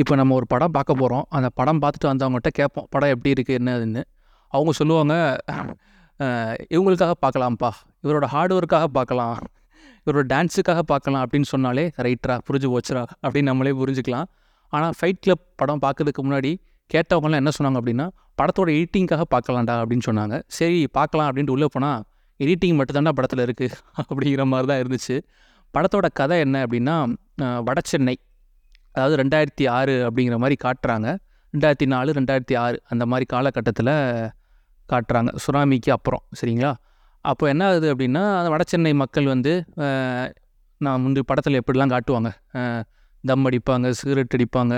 இப்போ நம்ம ஒரு படம் பார்க்க போகிறோம் அந்த படம் பார்த்துட்டு வந்தவங்ககிட்ட கேட்போம் படம் எப்படி இருக்குது என்னதுன்னு அவங்க சொல்லுவாங்க இவங்களுக்காக பார்க்கலாம்ப்பா. இவரோட ஹார்ட் ஒர்க்காக பார்க்கலாம். இவரோட டான்ஸுக்காக பார்க்கலாம். அப்படின்னு சொன்னாலே ரைட்ரா புரிஞ்சு போச்சுரா அப்படின்னு நம்மளே புரிஞ்சுக்கலாம். ஆனால் ஃபைட் கிளப் படம் பார்க்கறதுக்கு முன்னாடி கேட்டவங்கலாம் என்ன சொன்னாங்க அப்படின்னா படத்தோட எடிட்டிங்காக பார்க்கலாம்டா அப்படின்னு சொன்னாங்க. சரி பார்க்கலாம் அப்படின்ட்டு உள்ளே போனால் எடிட்டிங் மட்டும்தான்டா படத்தில் இருக்குது அப்படிங்கிற மாதிரி தான் இருந்துச்சு. படத்தோட கதை என்ன அப்படின்னா வட சென்னை. அதாவது ரெண்டாயிரத்தி ஆறு அப்படிங்கிற மாதிரி காட்டுறாங்க. ரெண்டாயிரத்தி நாலு ரெண்டாயிரத்தி ஆறு அந்த மாதிரி காலகட்டத்தில் காட்டுறாங்க. சுனாமிக்கு அப்புறம் சரிங்களா? அப்போ என்ன ஆகுது அப்படின்னா அந்த வட சென்னை மக்கள் வந்து நான் முந்தைய படத்தில் எப்படிலாம் காட்டுவாங்க? தம் அடிப்பாங்க சிகரெட் அடிப்பாங்க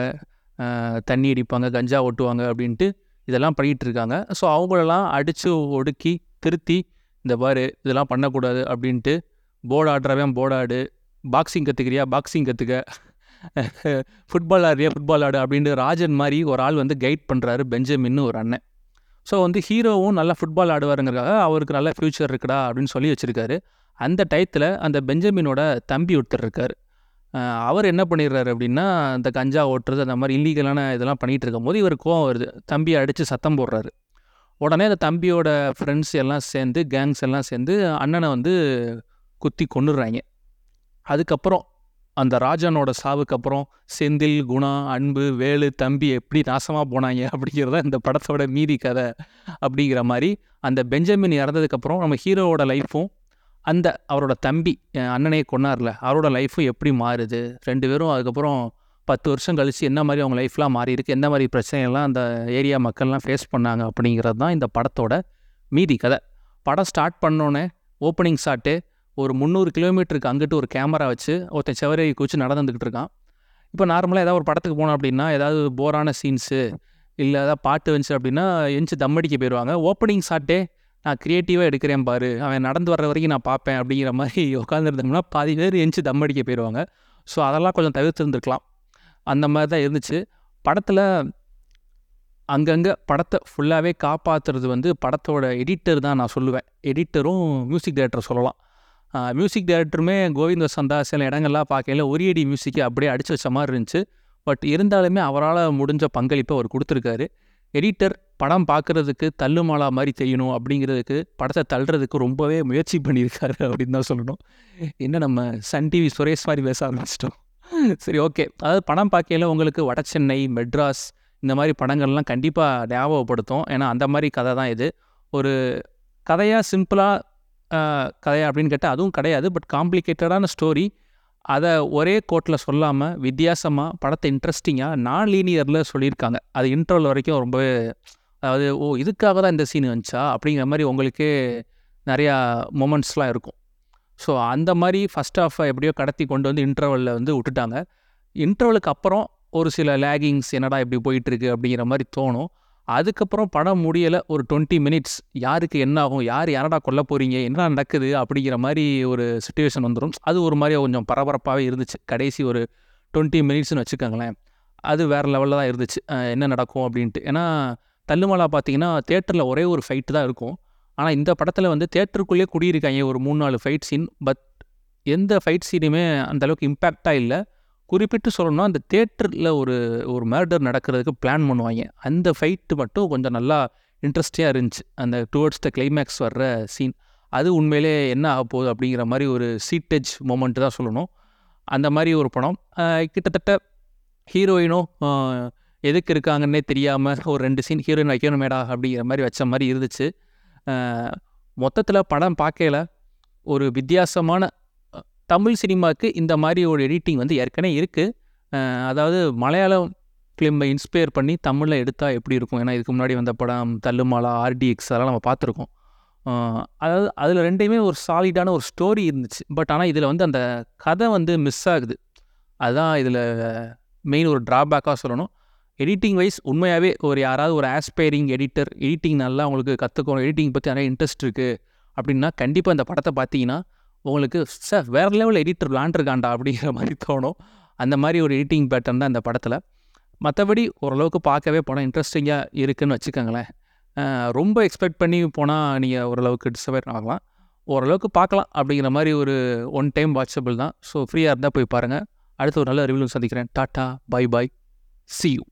தண்ணி அடிப்பாங்க கஞ்சா ஓட்டுவாங்க அப்படின்ட்டு இதெல்லாம் பண்ணிகிட்டு இருக்காங்க. ஸோ அவங்களெல்லாம் அடித்து ஒடுக்கி திருத்தி இந்த பாரு இதெல்லாம் பண்ணக்கூடாது அப்படின்ட்டு போர்டு ஆடுறவன் போர்டாடு பாக்ஸிங் கற்றுக்கிறியா பாக்ஸிங் கற்றுக்க ஃபுட்பால் ஆடுறியா ஃபுட்பால் ஆடு அப்படின்ட்டு ராஜன் மாதிரி ஒரு ஆள் வந்து கைட் பண்ணுறாரு பெஞ்சமின்னு ஒரு அண்ணன். ஸோ வந்து ஹீரோவும் நல்லா ஃபுட்பால் ஆடுவாருங்கிறக்காக அவருக்கு நல்ல ஃப்யூச்சர் இருக்குடா அப்படின்னு சொல்லி வச்சுருக்காரு. அந்த டயத்தில் அந்த பெஞ்சமினோட தம்பி ஒருத்தர் இருக்கார். அவர் என்ன பண்ணிடுறாரு அப்படின்னா இந்த கஞ்சா ஓட்டுறது அந்த மாதிரி இல்லீகலான இதெல்லாம் பண்ணிகிட்டு இருக்கும்போது இவர் கோவம் வருது. தம்பியை அடித்து சத்தம் போடுறாரு. உடனே அந்த தம்பியோட ஃப்ரெண்ட்ஸ் எல்லாம் சேர்ந்து கேங்ஸ் எல்லாம் சேர்ந்து அண்ணனை வந்து குத்தி கொண்டுடுறாங்க அதுக்கப்புறம் அந்த ராஜனோட சாவுக்கு அப்புறம் செந்தில் குணா அன்பு வேலு தம்பி எப்படி நாசமாக போனாங்க அப்படிங்கிறத இந்த படத்தோட மீதி கதை அப்படிங்கிற மாதிரி அந்த பெஞ்சமின் இறந்ததுக்கப்புறம் நம்ம ஹீரோவோட லைஃப்பும் அந்த அவரோட தம்பி அஹ் அண்ணனே கொன்னார்ல அவரோட லைஃப்பும் எப்படி மாறுது? ரெண்டு பேரும் அதுக்கப்புறம் பத்து வருஷம் கழித்து என்ன மாதிரி அவங்க லைஃப்லாம் மாறி இருக்குது என்ன மாதிரி பிரச்சனைகள்லாம் அந்த ஏரியா மக்கள்லாம் ஃபேஸ் பண்ணாங்க அப்படிங்கிறது தான் இந்த படத்தோட மீதி கதை. படம் ஸ்டார்ட் பண்ணோன்னே ஓப்பனிங் ஷாட்டு ஒரு முந்நூறு கிலோமீட்டருக்கு அங்கிட்டு ஒரு கேமரா வச்சு ஒருத்தன் செவரையை குச்சி நடந்துக்கிட்டு இருக்கான். இப்போ நார்மலாக ஏதாவது ஒரு படத்துக்கு போனோம் அப்படின்னா ஏதாவது போரான சீன்ஸு இல்லை ஏதாவது பாட்டு வந்துச்சு அப்படின்னா எஞ்சி தம் அடிக்க போயிடுவாங்க ஓப்பனிங் ஷாட்டே நான் க்ரியேட்டிவாக எடுக்கிறேன் பாரு அவன் நடந்து வர்ற வரைக்கும் நான் பார்ப்பேன் அப்படிங்கிற மாதிரி உட்காந்துருந்தோம்னா பாதி பேர் எஞ்சி தம் அடிக்க போயிடுவாங்க ஸோ அதெல்லாம் கொஞ்சம் தவிர்த்துருந்துருக்கலாம். அந்த மாதிரி தான் இருந்துச்சு. படத்தில் அங்கங்கே படத்தை ஃபுல்லாகவே காப்பாற்றுறது வந்து படத்தோட எடிட்டர் தான் நான் சொல்லுவேன். எடிட்டரும் மியூசிக் டைரக்டர் சொல்லலாம். மியூசிக் டைரக்டருமே கோவிந்த சந்தா சில இடங்கள்லாம் பார்க்கையில ஒரியடி மியூசிக்கை அப்படியே அடிச்சு வச்ச மாதிரி இருந்துச்சு. பட் இருந்தாலுமே அவரால் முடிஞ்ச பங்களிப்பை அவர் கொடுத்துருக்காரு. எடிட்டர் படம் பார்க்குறதுக்கு தள்ளுமாலா மாதிரி தெரியணும் அப்படிங்கிறதுக்கு படத்தை தள்ளுறதுக்கு ரொம்பவே முயற்சி பண்ணியிருக்காரு அப்படின்னு தான் சொல்லணும். என்ன நம்ம சன் டிவி சுரேஷ் மாதிரி பேச ஆரம்பிச்சிட்டோம். சரி ஓகே அதாவது படம் பார்க்கையில உங்களுக்கு வட சென்னை மெட்ராஸ் இந்த மாதிரி படங்கள்லாம் கண்டிப்பாக ஞாபகப்படுத்தும். ஏன்னா அந்த மாதிரி கதை தான் இது. ஒரு கதையாக சிம்பிளாக கதையா அப்படின்னு கேட்டால் அதுவும் கிடையாது. பட் காம்ப்ளிகேட்டடான ஸ்டோரி. அதை ஒரே கோட்டில் சொல்லாமல் வித்தியாசமாக படத்தை இன்ட்ரெஸ்டிங்காக நான் லீனியரில் சொல்லியிருக்காங்க. அது இன்டர்வல் வரைக்கும் ரொம்பவே அதாவது ஓ இதுக்காக தான் இந்த சீன் வந்துச்சா? அப்படிங்கிற மாதிரி உங்களுக்கே நிறையா மூமெண்ட்ஸ்லாம் இருக்கும். ஸோ அந்த மாதிரி ஃபஸ்ட் ஆஃப் எப்படியோ கடத்தி கொண்டு வந்து இன்டர்வலில் வந்து விட்டுட்டாங்க. இன்டர்வலுக்கு அப்புறம் ஒரு சில லேகிங்ஸ் என்னடா இப்படி போயிட்டுருக்கு அப்படிங்கிற மாதிரி தோணும். அதுக்கப்புறம் படம் முடியலை ஒரு டுவெண்ட்டி மினிட்ஸ் யாருக்கு என்ன ஆகும் யார் யாரடா கொல்ல போகிறீங்க என்ன நடக்குது அப்படிங்கிற மாதிரி ஒரு சுச்சுவேஷன் வந்துடும் அது ஒரு மாதிரி கொஞ்சம் பரபரப்பாகவே இருந்துச்சு. கடைசி ஒரு டுவெண்ட்டி மினிட்ஸ்னு வச்சுக்கோங்களேன். அது வேறு லெவலில் தான் இருந்துச்சு. என்ன நடக்கும் அப்படின்ட்டு. ஏன்னா தள்ளுமலா பார்த்தீங்கன்னா தேட்டரில் ஒரே ஒரு ஃபைட்டு தான் இருக்கும். ஆனால் இந்த படத்தில் வந்து தேட்டருக்குள்ளேயே குடியிருக்காங்க ஒரு மூணு நாலு ஃபைட் சீன் பட் எந்த ஃபைட் சீனுமே அந்தளவுக்கு இம்பேக்டாக இல்லை. குறிப்பிட்டு சொல்லணும்னா அந்த தேட்டரில் ஒரு ஒரு மேர்டர் நடக்கிறதுக்கு பிளான் பண்ணுவாங்க. அந்த ஃபைட்டு மட்டும் கொஞ்சம் நல்லா இன்ட்ரெஸ்டிங்காக இருந்துச்சு. அந்த டுவர்ட்ஸ் த கிளைமேக்ஸ் வர்ற சீன் அது உண்மையிலே என்ன ஆக போகுது அப்படிங்கிற மாதிரி ஒரு சீட்டேஜ் மூமெண்ட் தான் சொல்லணும். அந்த மாதிரி ஒரு படம். கிட்டத்தட்ட ஹீரோயினும் எதுக்கு இருக்காங்கன்னே தெரியாமல் ஒரு ரெண்டு சீன் ஹீரோயின் வைக்கணுமேடா அப்படிங்கிற மாதிரி வச்ச மாதிரி இருந்துச்சு. மொத்தத்தில் படம் பார்க்கையில ஒரு வித்தியாசமான தமிழ் சினிமாவுக்கு இந்த மாதிரி ஒரு எடிட்டிங் வந்து ஏற்கனவே இருக்குது அதாவது மலையாளம் ஃபிலிமை இன்ஸ்பயர் பண்ணி தமிழில் எடுத்தால் எப்படி இருக்கும்? ஏன்னா இதுக்கு முன்னாடி வந்த படம் தள்ளுமாலா ஆர்டிஎக்ஸ் அதெல்லாம் நம்ம பார்த்துருக்கோம். அதாவது அதில் ரெண்டையுமே ஒரு சாலிடான ஒரு ஸ்டோரி இருந்துச்சு. பட் ஆனால் இதில் வந்து அந்த கதை வந்து மிஸ் ஆகுது. அதுதான் இதில் மெயின் ஒரு ட்ராபேக்காக சொல்லணும். எடிட்டிங் வைஸ் உண்மையாகவே ஒரு யாராவது ஒரு ஆஸ்பைரிங் எடிட்டர் எடிட்டிங் நல்லா அவங்களுக்கு கற்றுக்கணும் எடிட்டிங் பற்றி நிறைய இன்ட்ரெஸ்ட் இருக்குது அப்படின்னா கண்டிப்பாக இந்த படத்தை பார்த்தீங்கன்னா உங்களுக்கு சார் வேறு லெவல் எடிட்டர் விளாண்டுருக்காண்டா அப்படிங்கிற மாதிரி தோணும். அந்த மாதிரி ஒரு எடிட்டிங் பேட்டர்ன் தான் இந்த படத்தில். மற்றபடி ஓரளவுக்கு பார்க்கவே படம் இன்ட்ரெஸ்டிங்காக இருக்குன்னு வச்சுக்கோங்களேன். ரொம்ப எக்ஸ்பெக்ட் பண்ணி போனால் நீங்கள் ஓரளவுக்கு டிசப்பாயிண்ட் ஆகலாம். ஓரளவுக்கு பார்க்கலாம் அப்படிங்கிற மாதிரி ஒரு ஒன் டைம் வாட்சபிள் தான். ஸோ ஃப்ரீயாக இருந்தால் போய் பாருங்கள் அடுத்த ஒரு நல்ல ரிவ்யூ சந்திக்கிறேன். Tata bye bye see you